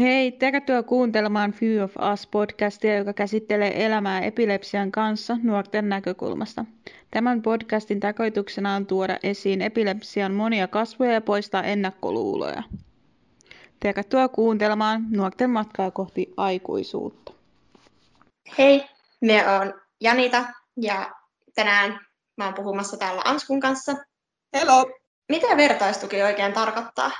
Hei, tervetuloa kuuntelemaan Few of Us-podcastia, joka käsittelee elämää epilepsian kanssa nuorten näkökulmasta. Tämän podcastin tarkoituksena on tuoda esiin epilepsian monia kasvoja ja poistaa ennakkoluuloja. Tervetuloa kuuntelemaan nuorten matkaa kohti aikuisuutta. Hei, me on Janita ja tänään mä oon puhumassa täällä Anskun kanssa. Hello! Mitä vertaistuki oikein tarkoittaa?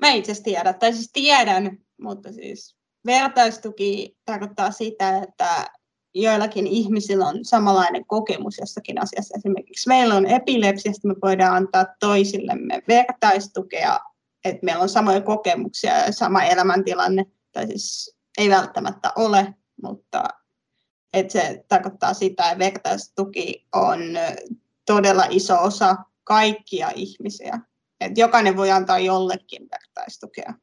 Mä itse asiassa tiedän, tai siis tiedän, mutta siis vertaistuki tarkoittaa sitä, että joillakin ihmisillä on samanlainen kokemus jossakin asiassa. Esimerkiksi meillä on epilepsiasta, me voidaan antaa toisillemme vertaistukea, että meillä on samoja kokemuksia ja sama elämäntilanne, tai siis ei välttämättä ole, mutta että se tarkoittaa sitä, että vertaistuki on todella iso osa kaikkia ihmisiä. Et jokainen voi antaa jollekin vertaistukea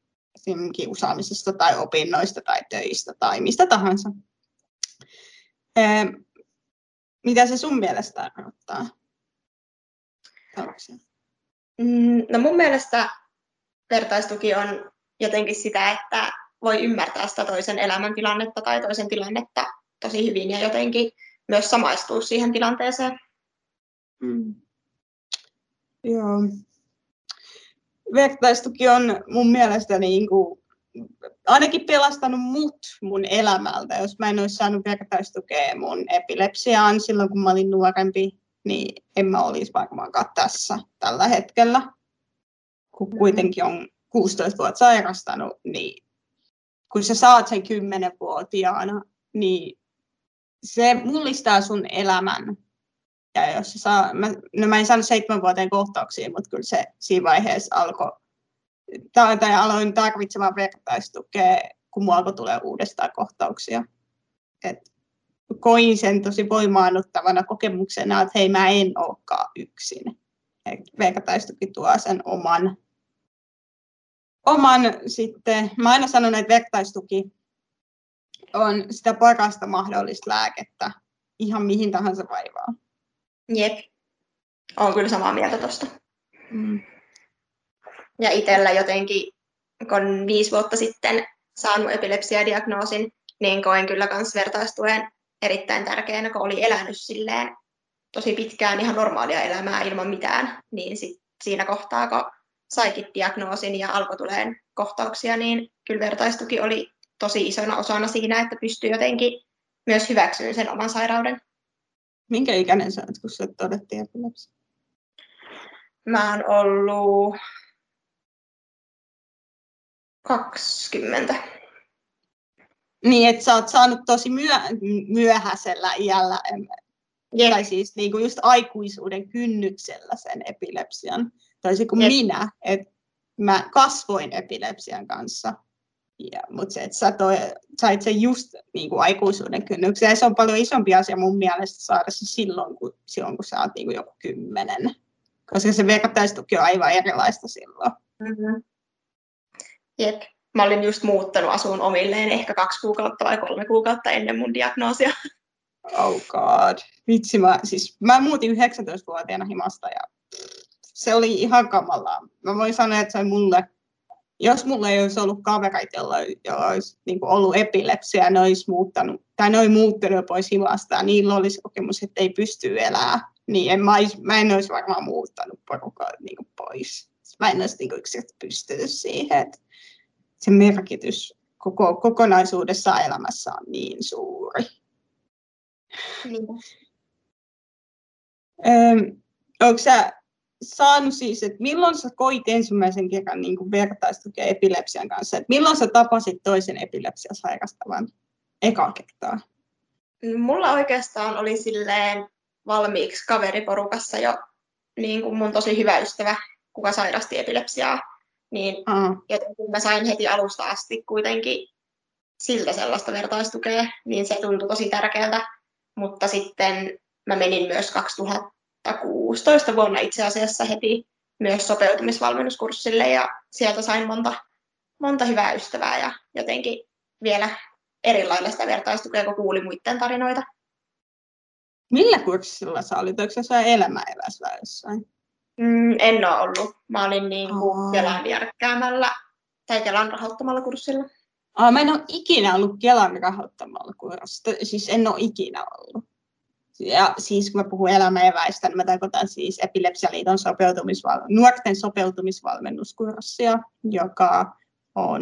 kiusaamisesta tai opinnoista tai töistä tai mistä tahansa. Mitä se sun mielestä tarkoittaa? Mm, no mun mielestä vertaistuki on jotenkin sitä, että voi ymmärtää sitä toisen elämäntilannetta tai toisen tilannetta tosi hyvin ja jotenkin myös samaistua siihen tilanteeseen. Mm. Joo. Vertaistuki on mun mielestä niin kuin, ainakin pelastanut mut mun elämältä. Jos mä en olisi saanut vertaistukea mun epilepsiaan silloin, kun mä olin nuorempi, niin en mä olisi varmaankaan tässä tällä hetkellä. Kun kuitenkin on 16 vuotta sairastanut, niin kun sä saat sen 10-vuotiaana, niin se mullistaa sun elämän ja jos se saa, mä, no mä en saanut seitsemän vuoteen kohtauksia, mutta kyllä se siinä vaiheessa alkoi, tai, tai aloin tarvitsemaan vertaistukea, kun mua alkoi tulee uudestaan kohtauksia. Et koin sen tosi voimaannuttavana kokemuksena, että hei mä en olekaan yksin. Et vertaistuki tuo sen oman, oman sitten, mä aina sanon, että vertaistuki on sitä parasta mahdollista lääkettä ihan mihin tahansa vaivaan. Jep, olen kyllä samaa mieltä tuosta. Mm. Ja itsellä jotenkin, kun viisi vuotta sitten saanut epilepsiadiagnoosin, niin koen kyllä myös vertaistuen erittäin tärkeänä, kun oli elänyt silleen tosi pitkään ihan normaalia elämää ilman mitään, niin sit siinä kohtaa, kun saikin diagnoosin ja alkoi tuleen kohtauksia, niin kyllä vertaistuki oli tosi isona osana siinä, että pystyi jotenkin myös hyväksyyn sen oman sairauden. Minkä ikäinen sä olet, kun sä todettiin epilepsia? Mä oon ollut 20. Niin, että sä oot saanut tosi myö, myöhäisellä iällä, Jep. tai siis niin kuin just aikuisuuden kynnyksellä sen epilepsian. Toisin kuin Jep. minä, että mä kasvoin epilepsian kanssa. Ja, mutta se, että sä toi, sait sen just niin kuin aikuisuuden kynnyksen, ja se on paljon isompi asia mun mielestä saada se silloin, kun, silloin, kun sä oot niin kuin joku kymmenen. Koska se vertaistuki on aivan erilaista silloin. Mm-hmm. Jep. Mä olin just muuttanut asuun omilleen ehkä kaksi kuukautta vai kolme kuukautta ennen mun diagnoosia. Oh god. Vitsi, mä, siis, mä muutin 19-vuotiaana himasta ja se oli ihan kamalaa. Mä voin sanoa, että se on mulle jos mulla ei olisi ollut kavereita, joilla, joilla olisi niin kuin ollut epilepsia, ne olisi muuttanut, tai ne olisi muuttanut pois himasta, ja niillä olisi kokemus, että ei pysty elämään, niin en, mä, olisi, mä en olisi varmaan muuttanut porukkaa niin kuin pois. Mä en olisi niin kuin pystynyt siihen, että se merkitys koko, kokonaisuudessa elämässä on niin suuri. Niin. Öm, onko sä saanut siis, että milloin sä koit ensimmäisen kerran niin kuin vertaistukea epilepsian kanssa? Että milloin sä tapasit toisen epilepsia sairastavan eka kertaa? Mulla oikeastaan oli silleen valmiiksi kaveriporukassa jo niin kuin mun tosi hyvä ystävä, kuka sairasti epilepsiaa. Niin Aa, jotenkin mä sain heti alusta asti kuitenkin siltä sellaista vertaistukea, niin se tuntui tosi tärkeältä. Mutta sitten mä menin myös 2016 vuonna itse asiassa heti myös sopeutumisvalmennuskurssille ja sieltä sain monta, monta hyvää ystävää ja jotenkin vielä erilailla sitä vertaistukea, kun kuuli muiden tarinoita. millä kurssilla sä olit? Oliko se jossain elämäevässä jossain? Mm, en ole ollut. Mä olin niin Aa. kuin Kelan järkkäämällä tai Kelan rahoittamalla kurssilla. Ah, mä en ole ikinä ollut Kelan rahoittamalla kurssilla, siis en ole ikinä ollut. Ja siis kun mä puhun elämäeväistä, niin mä tarkoitan siis Epilepsialiiton sopeutumisval- nuorten sopeutumisvalmennuskurssia, joka on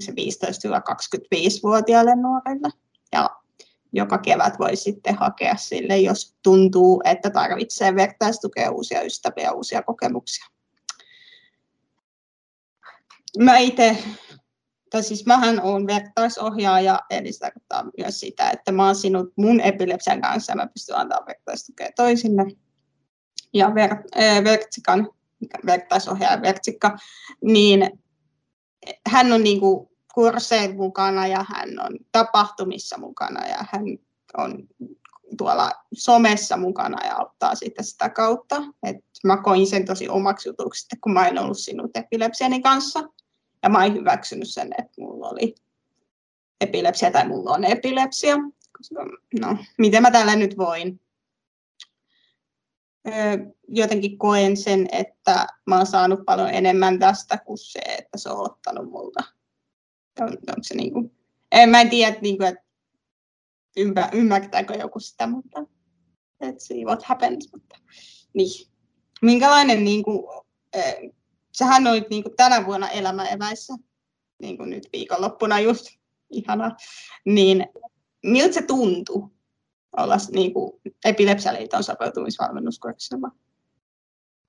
se 15-25-vuotiaille nuorille. Ja joka kevät voi sitten hakea sille, jos tuntuu, että tarvitsee vertaistukea, uusia ystäviä, uusia kokemuksia. Mä itse, tai siis mähän olen vertaisohjaaja, eli se tarkoittaa myös sitä, että mä oon sinut mun epilepsian kanssa ja mä pystyn antamaan vertaistukea toisille. Ja ver, äh, Vertsikan, vertaisohjaaja Vertsikka, niin hän on niin kuin mukana ja hän on tapahtumissa mukana ja hän on tuolla somessa mukana ja auttaa sitten sitä kautta. Et mä koin sen tosi omaksi jutuksi, kun mä en ollut sinut epilepsiani kanssa. Ja mä en hyväksynyt sen, että mulla oli epilepsia tai mulla on epilepsia. Koska, no, miten mä tällä nyt voin? jotenkin koen sen, että mä oon saanut paljon enemmän tästä kuin se, että se on ottanut multa. On, onko se niin kuin, en, mä en tiedä, niin kuin, että ymmär, ymmärtääkö joku sitä, mutta let's see what happens. Mutta, niin. Minkälainen, niin kuin, sähän olit niin kuin tänä vuonna elämäeväissä, niin kuin nyt viikonloppuna just, ihana, niin miltä se tuntuu? olla niin kuin epilepsialiiton sopeutumisvalmennuskurssilla?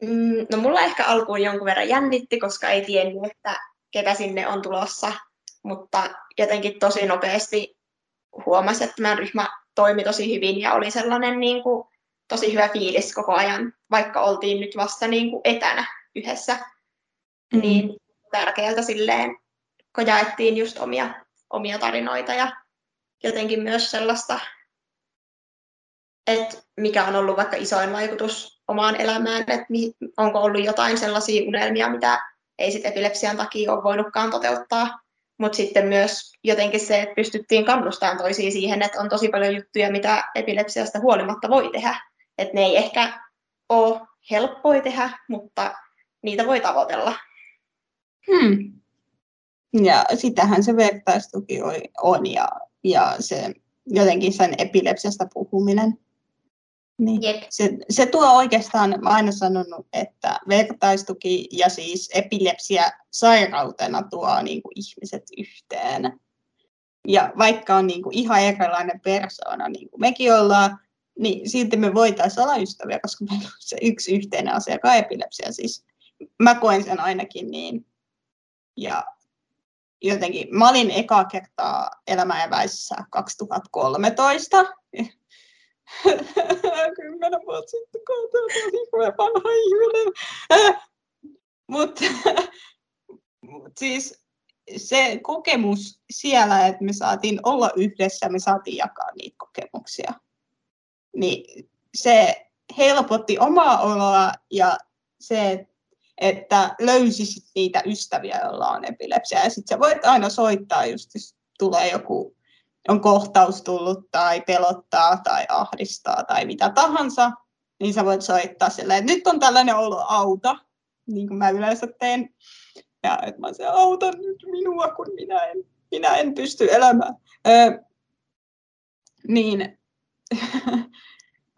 Mm, no mulla ehkä alkuun jonkun verran jännitti, koska ei tiennyt, että ketä sinne on tulossa, mutta jotenkin tosi nopeasti huomasi, että meidän ryhmä toimi tosi hyvin ja oli sellainen niin kuin, tosi hyvä fiilis koko ajan, vaikka oltiin nyt vasta niin kuin etänä yhdessä. Mm. Niin tärkeältä silleen, kun jaettiin just omia, omia tarinoita ja jotenkin myös sellaista että mikä on ollut vaikka isoin vaikutus omaan elämään, että onko ollut jotain sellaisia unelmia, mitä ei sitten epilepsian takia ole voinutkaan toteuttaa. Mutta sitten myös jotenkin se, että pystyttiin kannustamaan toisiin siihen, että on tosi paljon juttuja, mitä epilepsiasta huolimatta voi tehdä. Että ne ei ehkä ole helppoja tehdä, mutta niitä voi tavoitella. Hmm. Ja sitähän se vertaistuki on ja, ja se jotenkin sen epilepsiasta puhuminen niin. Yep. Se, se tuo oikeastaan, mä aina sanonut, että vertaistuki ja siis epilepsia sairautena tuo niin kuin ihmiset yhteen. Ja vaikka on niin kuin ihan erilainen persoona, niin kuin mekin ollaan, niin silti me voitaisiin olla ystäviä, koska meillä on se yksi yhteinen asia, joka on epilepsia. Siis mä koen sen ainakin niin. Ja jotenkin, mä olin eka kertaa elämäeväisessä 2013, kymmenen vuotta sitten, kun tosi vanha ihminen. Mutta mut siis se kokemus siellä, että me saatiin olla yhdessä, me saatiin jakaa niitä kokemuksia, niin se helpotti omaa oloa ja se, että löysisit niitä ystäviä, joilla on epilepsia. Ja sitten sä voit aina soittaa, just jos tulee joku on kohtaus tullut tai pelottaa tai ahdistaa tai mitä tahansa, niin sä voit soittaa silleen, että nyt on tällainen olo, auta, niin kuin mä yleensä teen. Ja että mä se auta nyt minua, kun minä en, minä en pysty elämään. Ö, niin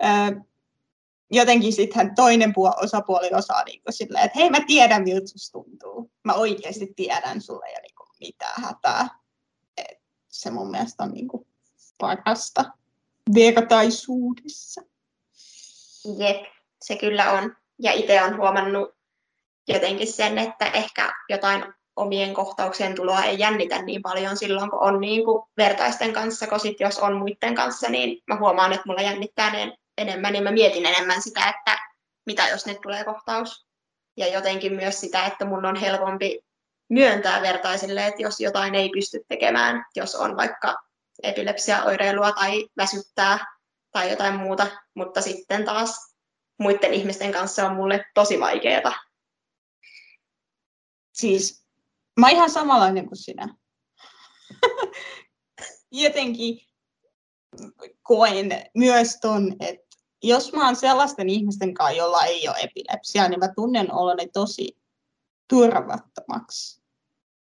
ö, jotenkin sitten toinen puol, osapuoli osaa niin silleen, että hei mä tiedän miltä tuntuu. Mä oikeasti tiedän sulle ja niin kuin, mitä hätää se mun mielestä on niin kuin parasta vertaisuudessa. Jep, se kyllä on. Ja itse on huomannut jotenkin sen, että ehkä jotain omien kohtauksien tuloa ei jännitä niin paljon silloin, kun on niin kuin vertaisten kanssa, kun sit jos on muiden kanssa, niin mä huomaan, että mulla jännittää ne enemmän, niin mä mietin enemmän sitä, että mitä jos nyt tulee kohtaus. Ja jotenkin myös sitä, että mun on helpompi myöntää vertaisille, että jos jotain ei pysty tekemään, jos on vaikka epilepsiaoireilua tai väsyttää tai jotain muuta, mutta sitten taas muiden ihmisten kanssa on mulle tosi vaikeaa. Siis mä ihan samanlainen kuin sinä. Jotenkin koen myös ton, että jos mä oon sellaisten ihmisten kanssa, jolla ei ole epilepsiaa, niin mä tunnen oloni tosi turvattomaksi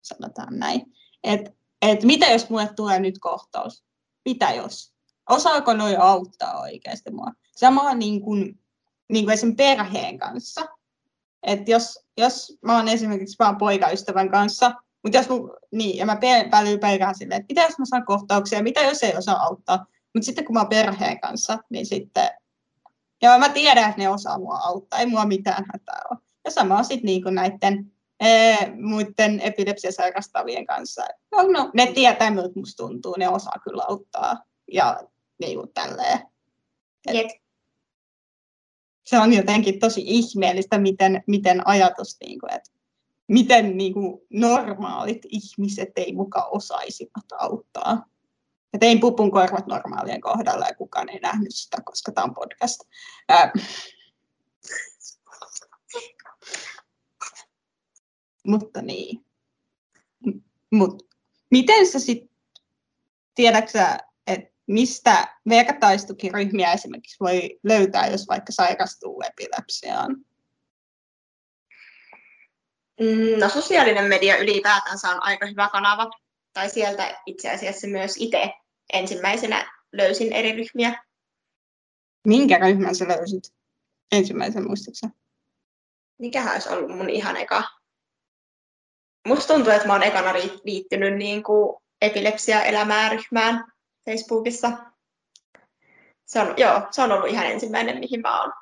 sanotaan näin. Et, et mitä jos mulle tulee nyt kohtaus? Mitä jos? Osaako noi auttaa oikeasti mua? Sama niin kuin, niin kuin esimerkiksi perheen kanssa. Et jos, jos mä oon esimerkiksi vaan poikaystävän kanssa, mutta jos mun, niin, ja mä pelkään silleen, että mitä jos mä saan kohtauksia, mitä jos ei osaa auttaa. Mutta sitten kun mä oon perheen kanssa, niin sitten, ja mä tiedän, että ne osaa mua auttaa, ei mua mitään hätää ole. Ja sama on sitten niin näiden ee, muiden epilepsia sairastavien kanssa. No, no, ne tietää, miltä musta tuntuu, ne osaa kyllä auttaa. Ja niin kuin tälleen. Et, se on jotenkin tosi ihmeellistä, miten, miten ajatus, niin kuin, että miten niin kuin normaalit ihmiset ei muka osaisivat auttaa. Ja tein pupun korvat normaalien kohdalla ja kukaan ei nähnyt sitä, koska tämä on podcast. Ää, mutta niin. Mut, miten sä sitten, tiedätkö että mistä vertaistukiryhmiä esimerkiksi voi löytää, jos vaikka sairastuu epilepsiaan? Mm, no sosiaalinen media ylipäätänsä on aika hyvä kanava, tai sieltä itse asiassa myös itse ensimmäisenä löysin eri ryhmiä. Minkä ryhmän sä löysit ensimmäisen muistuksen? Mikähän olisi ollut mun ihan eka? Musta tuntuu, että mä oon ekana liittynyt niin kuin epilepsia-elämää ryhmään Facebookissa. Se on, joo, se on ollut ihan ensimmäinen, mihin mä oon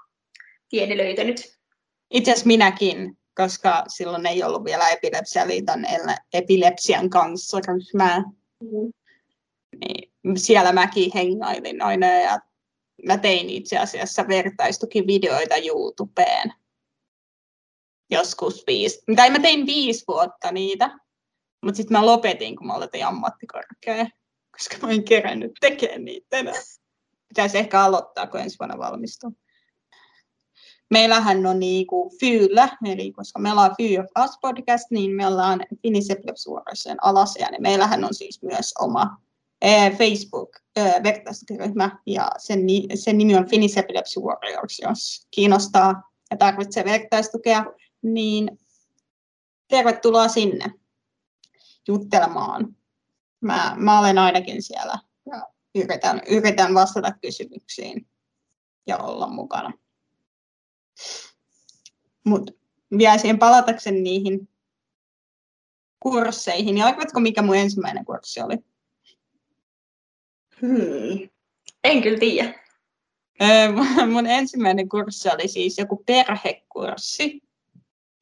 tieni löytänyt. Itse asiassa minäkin koska silloin ei ollut vielä Epilepsialiiton epilepsian kanssa ryhmää. Mm. Niin siellä mäkin hengailin aina ja mä tein itse asiassa vertaistukivideoita YouTubeen. Joskus viisi, tai mä tein viisi vuotta niitä, mutta sitten mä lopetin, kun mä aloitin ammattikorkea, koska mä en kerännyt tekemään niitä enää. Pitäisi ehkä aloittaa, kun ensi vuonna valmistuu meillähän on niin kuin Fyllä, eli koska meillä on Fy of Us podcast, niin meillä on Finnish Epilepsy Warriorsin alasia, niin meillähän on siis myös oma Facebook-vertaisryhmä, ja sen, sen nimi on Finnish Epilepsy Warriors, jos kiinnostaa ja tarvitsee vertaistukea, niin tervetuloa sinne juttelemaan. Mä, mä olen ainakin siellä ja yritän, yritän vastata kysymyksiin ja olla mukana. Mutta vielä siihen palatakseni niihin kursseihin, niin arvatko mikä mun ensimmäinen kurssi oli? Hmm. En kyllä tiedä. mun ensimmäinen kurssi oli siis joku perhekurssi.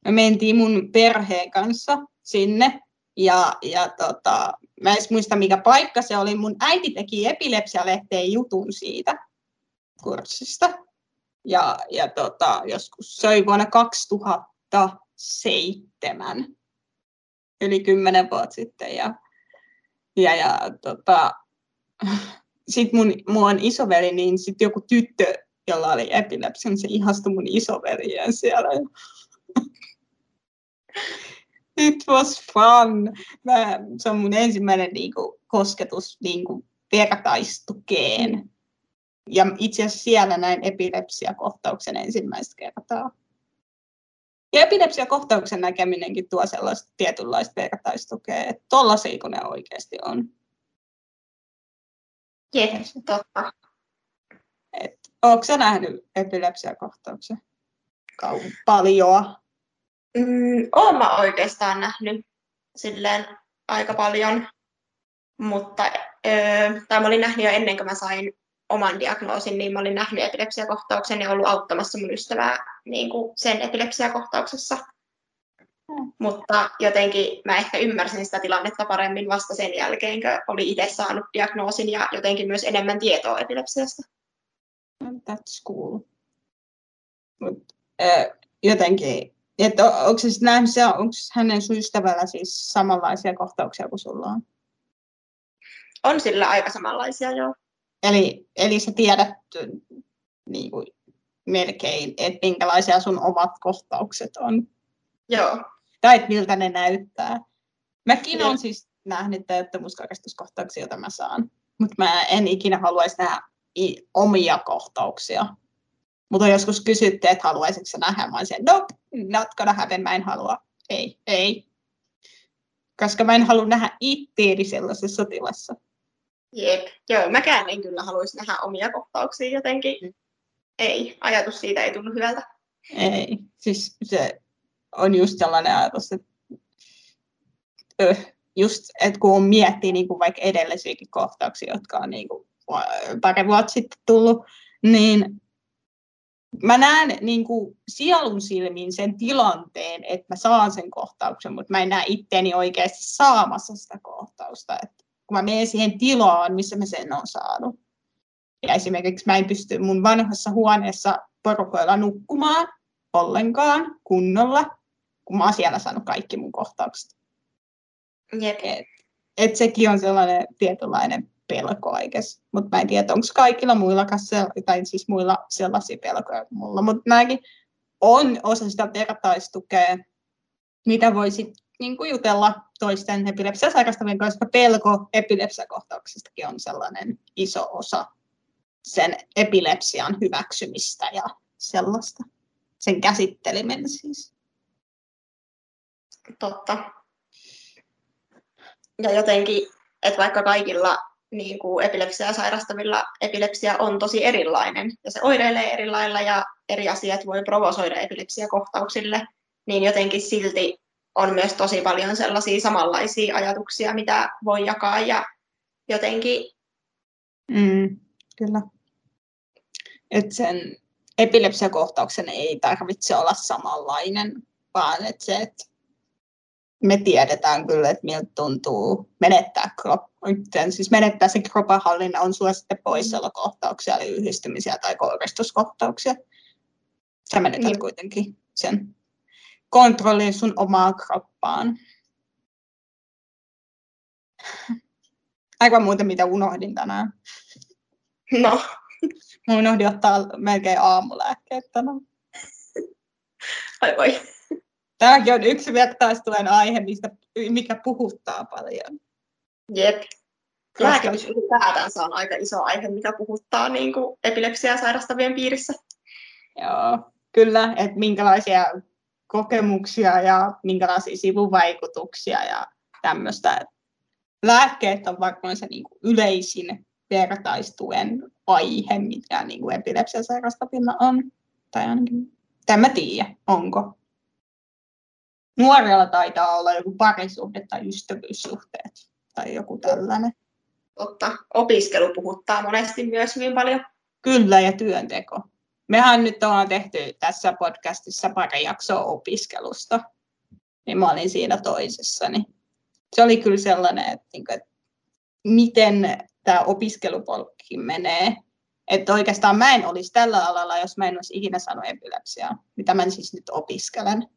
Me mentiin mun perheen kanssa sinne ja, ja tota, mä en muista mikä paikka se oli. Mun äiti teki epilepsialehteen jutun siitä kurssista. Ja, ja tota, joskus se oli vuonna 2007, yli kymmenen vuotta sitten. Ja, ja, ja tota, sitten mun, mun isoveli, niin sitten joku tyttö, jolla oli epilepsia, niin se ihastui mun isoveliään siellä. It was fun. Mä, se on mun ensimmäinen niin kuin, kosketus niin kuin, vertaistukeen ja itse asiassa siellä näin epilepsiakohtauksen ensimmäistä kertaa. Ja epilepsiakohtauksen näkeminenkin tuo sellaista tietynlaista vertaistukea, että tollaisia kun ne oikeasti on. Yes, totta. Et, ootko sä nähnyt epilepsiakohtauksen? Kauan paljon? Mm, oon mä oikeastaan nähnyt silleen aika paljon, mutta öö, tai mä olin nähnyt jo ennen kuin mä sain oman diagnoosin, niin mä olin nähnyt epilepsiakohtauksen ja ollut auttamassa mun ystävää niin kuin sen epilepsiakohtauksessa. Mutta jotenkin mä ehkä ymmärsin sitä tilannetta paremmin vasta sen jälkeen, kun oli itse saanut diagnoosin ja jotenkin myös enemmän tietoa epilepsiasta. That's cool. Mut, äh, jotenkin, että onko se nähnyt, onko hänen sun ystävällä siis samanlaisia kohtauksia kuin sulla on? On sillä aika samanlaisia, joo. Eli, eli sä tiedät niin kuin, melkein, että minkälaisia sun omat kohtaukset on. Joo. Tai että miltä ne näyttää. Mäkin olen siis nähnyt täyttömuskaristuskohtauksia, joita mä saan. Mutta mä en ikinä haluaisi nähdä omia kohtauksia. Mutta joskus kysytte, että haluaisitko sä nähdä. Mä olisin, nope, not gonna happen, mä en halua. Ei, ei. koska mä en halua nähdä itteeni sellaisessa tilassa. Jep, joo, mäkään en kyllä haluaisi nähdä omia kohtauksia jotenkin. Mm. Ei, ajatus siitä ei tunnu hyvältä. Ei, siis se on just sellainen ajatus, että just, että kun miettii niin kuin vaikka edellisiäkin kohtauksia, jotka on niin kuin pari vuotta sitten tullut, niin mä näen niin kuin sielun silmin sen tilanteen, että mä saan sen kohtauksen, mutta mä en näe itteeni oikeasti saamassa sitä kohtausta. Että kun mä menen siihen tilaan, missä mä sen on saanut. Ja esimerkiksi mä en pysty mun vanhassa huoneessa porukoilla nukkumaan ollenkaan kunnolla, kun mä oon siellä saanut kaikki mun kohtaukset. Jep. Et, et sekin on sellainen tietynlainen pelko aikes. Mutta mä en tiedä, onko kaikilla muilla, tai siis muilla sellaisia pelkoja kuin mulla. Mutta nämäkin on osa sitä vertaistukea, mitä voisi niin kuin jutella toisten epilepsia sairastavien koska pelko epilepsiakohtauksestakin on sellainen iso osa sen epilepsian hyväksymistä ja sellaista. Sen käsittelimen siis. Totta. Ja jotenkin, että vaikka kaikilla niin kuin epilepsiaa sairastavilla epilepsia on tosi erilainen ja se oireilee eri lailla ja eri asiat voi provosoida epilepsiakohtauksille, niin jotenkin silti on myös tosi paljon sellaisia samanlaisia ajatuksia, mitä voi jakaa ja jotenkin... Mm, kyllä. Et sen epilepsiakohtauksen ei tarvitse olla samanlainen, vaan että se, että me tiedetään kyllä, että miltä tuntuu menettää, krop, siis menettää sen kropan hallinna, on sulla sitten poissaolokohtauksia, eli yhdistymisiä tai kouristuskohtauksia. Sä menetät niin. kuitenkin sen kontrollin sun omaan kroppaan. Aika muuta, mitä unohdin tänään. No. Mä unohdin ottaa melkein aamulääkkeet tänään. Ai voi. Tämäkin on yksi vertaistuen aihe, mistä, mikä puhuttaa paljon. Jep. Lääkitys ylipäätänsä on aika iso aihe, mikä puhuttaa niin kuin epilepsiaa sairastavien piirissä. Joo, kyllä, että minkälaisia kokemuksia ja minkälaisia sivuvaikutuksia ja tämmöistä. Lääkkeet on varmaan se niin kuin yleisin vertaistuen aihe, mikä niin kuin epilepsia sairastavilla on. Tai ainakin, tämä tiedä, onko nuorella taitaa olla joku parisuhde tai ystävyyssuhteet tai joku tällainen. Totta. Opiskelu puhuttaa monesti myös hyvin paljon. Kyllä, ja työnteko. Mehän nyt ollaan tehty tässä podcastissa pari jaksoa opiskelusta, niin mä olin siinä toisessa. Niin se oli kyllä sellainen, että, niinku, että miten tämä opiskelupolkki menee. Että oikeastaan mä en olisi tällä alalla, jos mä en olisi ikinä saanut epilepsiaa, mitä mä siis nyt opiskelen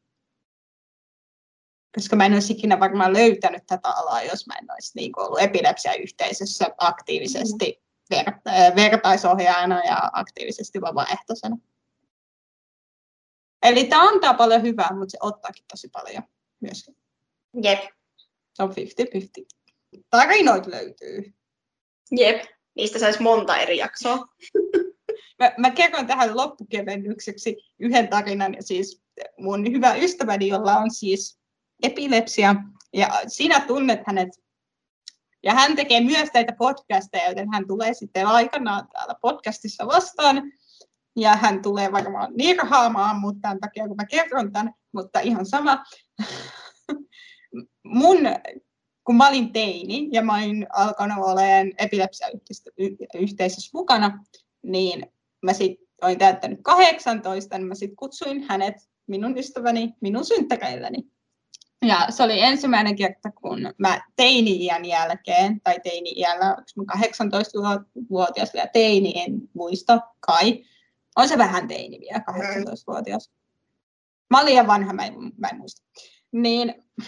koska mä en olisi ikinä varmaan löytänyt tätä alaa, jos mä en olisi niin ollut epilepsiayhteisössä aktiivisesti ver- vertaisohjaajana ja aktiivisesti vapaaehtoisena. Eli tämä antaa paljon hyvää, mutta se ottaakin tosi paljon myös. Jep. Se on 50-50. Tarinoit löytyy. Jep. Niistä saisi monta eri jaksoa. mä, mä kerron tähän loppukevennykseksi yhden tarinan. Siis mun hyvä ystäväni, jolla on siis epilepsia, ja sinä tunnet hänet. Ja hän tekee myös näitä podcasteja, joten hän tulee sitten aikanaan täällä podcastissa vastaan. Ja hän tulee varmaan nirhaamaan mutta tämän takia, kun mä kerron tämän, mutta ihan sama. Mun, kun mä olin teini ja mä olin alkanut olemaan epilepsiayhteisössä mukana, niin mä sitten olin täyttänyt 18, niin mä sitten kutsuin hänet, minun ystäväni, minun synttäreilläni. Ja se oli ensimmäinen kerta, kun mä teini-iän jälkeen, tai teini-iällä, onko 18-vuotias vielä teini, en muista, kai. On se vähän teini vielä, 18-vuotias. Mä olin liian vanha, mä en, mä en muista. Niin,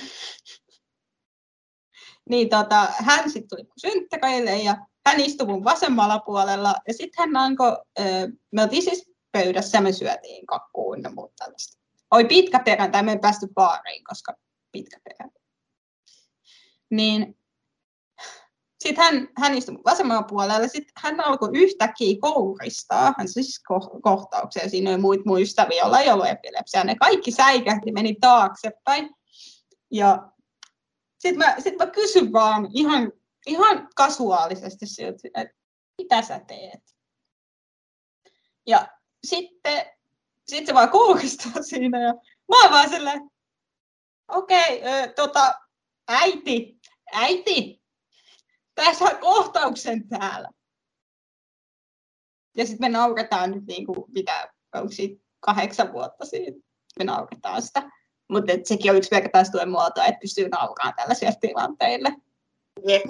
niin tota, hän sitten tuli synttäreille ja hän istui mun vasemmalla puolella ja sitten hän alkoi, me oltiin siis pöydässä ja me syötiin kakkuun ja muuta tällaista. Oli pitkä perjantai, me ei päästy baariin, koska pitkä perä. Niin sitten hän, hän istui vasemmalla puolella, sitten hän alkoi yhtäkkiä kouristaa, hän siis ko- kohtauksia, siinä oli muita muistavia, joilla ei ollut epilepsiaa, ne kaikki säikähti, meni taaksepäin. Ja sitten mä, sit mä kysyn vaan ihan, ihan kasuaalisesti siltä, että mitä sä teet? Ja sitten sit se vaan koukistaa siinä ja mä oon vaan silleen, okei, okay, tota, äiti, äiti, tässä saa kohtauksen täällä. Ja sitten me nauretaan nyt niin kuin, mitä, onko siitä kahdeksan vuotta siitä, me nauretaan sitä. Mutta sekin on yksi vertaistuen muoto, että pystyy nauraamaan tällaisille tilanteille. Yep.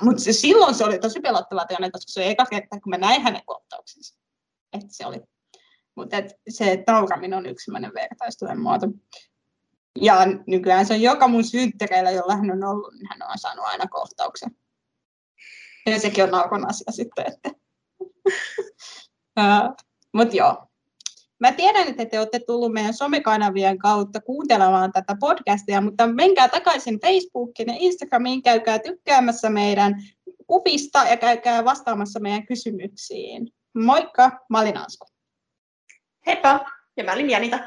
Mutta, se, silloin se oli tosi pelottava tilanne, koska se oli eka kerta, kun mä näin hänen kohtauksensa. Että se oli. Mutta se nauraminen on yksi sellainen vertaistuen muoto. Ja nykyään se on joka mun synttäreillä, jolla hän on ollut, niin hän on saanut aina kohtauksen. Ja sekin on naukon asia sitten. Että. Mutta joo, Mä tiedän, että te olette tullut meidän somekanavien kautta kuuntelemaan tätä podcastia, mutta menkää takaisin Facebookiin ja Instagramiin, käykää tykkäämässä meidän kuvista ja käykää vastaamassa meidän kysymyksiin. Moikka, mä olin Ansku. Heippa, ja mä olin Janita.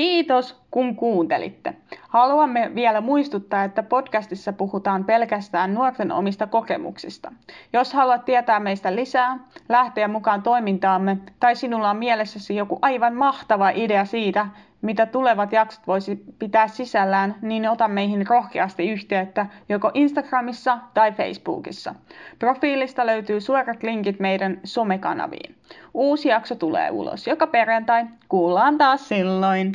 Kiitos, kun kuuntelitte. Haluamme vielä muistuttaa, että podcastissa puhutaan pelkästään nuorten omista kokemuksista. Jos haluat tietää meistä lisää, lähteä mukaan toimintaamme tai sinulla on mielessäsi joku aivan mahtava idea siitä, mitä tulevat jaksot voisi pitää sisällään, niin ota meihin rohkeasti yhteyttä joko Instagramissa tai Facebookissa. Profiilista löytyy suorat linkit meidän somekanaviin. Uusi jakso tulee ulos joka perjantai. Kuullaan taas silloin.